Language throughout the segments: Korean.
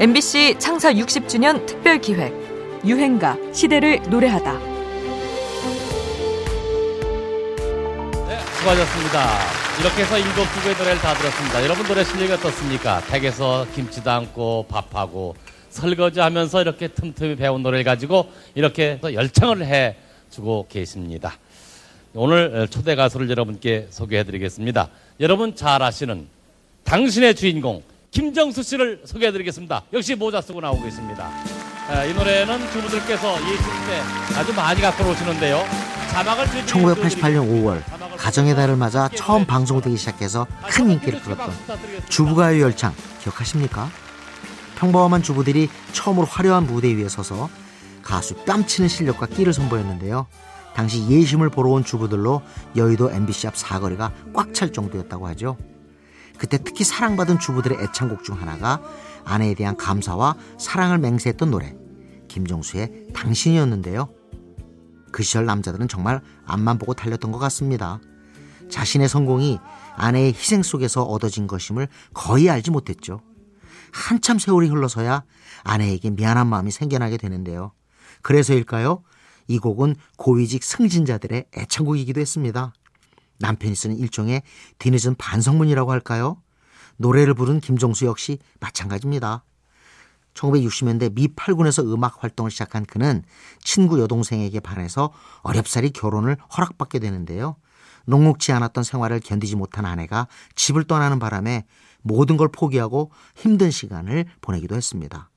MBC 창사 60주년 특별 기획 유행가 시대를 노래하다. 네, 수고하셨습니다. 이렇게 해서 일곱 곡의 노래를 다 들었습니다. 여러분 노래 실력이 어떻습니까? 댁에서 김치도 담고 밥하고 설거지하면서 이렇게 틈틈이 배운 노래를 가지고 이렇게 열창을 해 주고 계십니다. 오늘 초대 가수를 여러분께 소개해 드리겠습니다. 여러분 잘 아시는 당신의 주인공 김정수 씨를 소개해 드리겠습니다. 역시 모자 쓰고 나오고 있습니다. 이 노래는 주부들께서 예술 때 아주 많이 갖고 오시는데요. 자막을 1988년 5월 가정의 달을 맞아 처음 방송되기 시작해서 큰 인기를 끌었던 주부가요 열창 기억하십니까? 평범한 주부들이 처음으로 화려한 무대 위에 서서 가수 뺨치는 실력과 끼를 선보였는데요. 당시 예심을 보러 온 주부들로 여의도 MBC 앞 사거리가 꽉 찰 정도였다고 하죠. 그때 특히 사랑받은 주부들의 애창곡 중 하나가 아내에 대한 감사와 사랑을 맹세했던 노래 김종수의 당신이었는데요. 그 시절 남자들은 정말 앞만 보고 달렸던 것 같습니다. 자신의 성공이 아내의 희생 속에서 얻어진 것임을 거의 알지 못했죠. 한참 세월이 흘러서야 아내에게 미안한 마음이 생겨나게 되는데요. 그래서일까요? 이 곡은 고위직 승진자들의 애창곡이기도 했습니다. 남편이 쓰는 일종의 뒤늦은 반성문이라고 할까요? 노래를 부른 김종수 역시 마찬가지입니다. 1960년대 미 8군에서 음악 활동을 시작한 그는 친구 여동생에게 반해서 어렵사리 결혼을 허락받게 되는데요. 녹록지 않았던 생활을 견디지 못한 아내가 집을 떠나는 바람에 모든 걸 포기하고 힘든 시간을 보내기도 했습니다.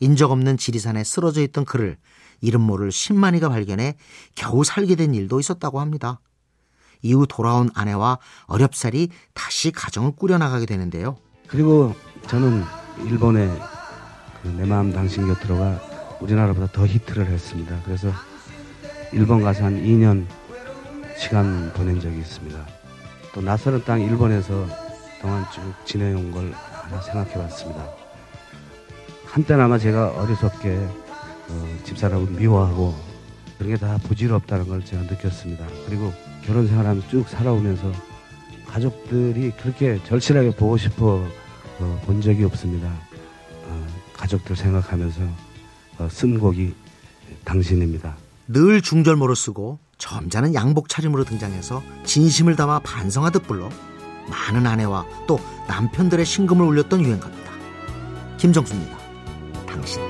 인적 없는 지리산에 쓰러져 있던 그를 이름 모를 10만이가 발견해 겨우 살게 된 일도 있었다고 합니다. 이후 돌아온 아내와 어렵사리 다시 가정을 꾸려나가게 되는데요. 그리고 저는 일본에 그내 마음 당신 곁으로가 우리나라보다 더 히트를 했습니다. 그래서 일본 가서 한 2년 시간 보낸 적이 있습니다. 또 낯설은 땅 일본에서 동안 쭉 지내온 걸 하나 생각해 봤습니다. 한때는 아마 제가 어리석게 어, 집사람을 미워하고 그런 게 다 부질없다는 걸 제가 느꼈습니다. 그리고 결혼 생활하면서 쭉 살아오면서 가족들이 그렇게 절실하게 보고 싶어 어, 본 적이 없습니다. 어, 가족들 생각하면서 어, 쓴 곡이 당신입니다. 늘 중절모로 쓰고 점잖은 양복 차림으로 등장해서 진심을 담아 반성하듯 불러 많은 아내와 또 남편들의 신금을 울렸던 유행가입니다. 김정수입니다. 당신.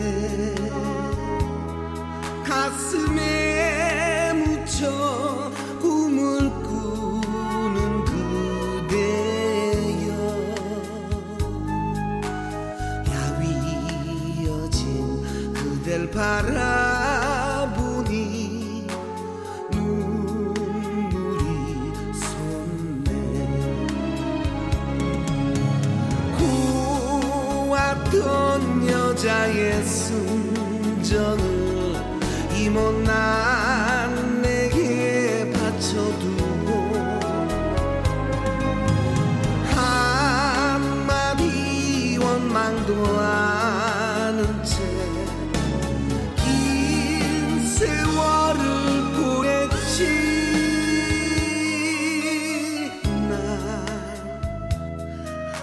어떤 여자의 순정을 이 못난 내게 바쳐두고 한마디 원망도 않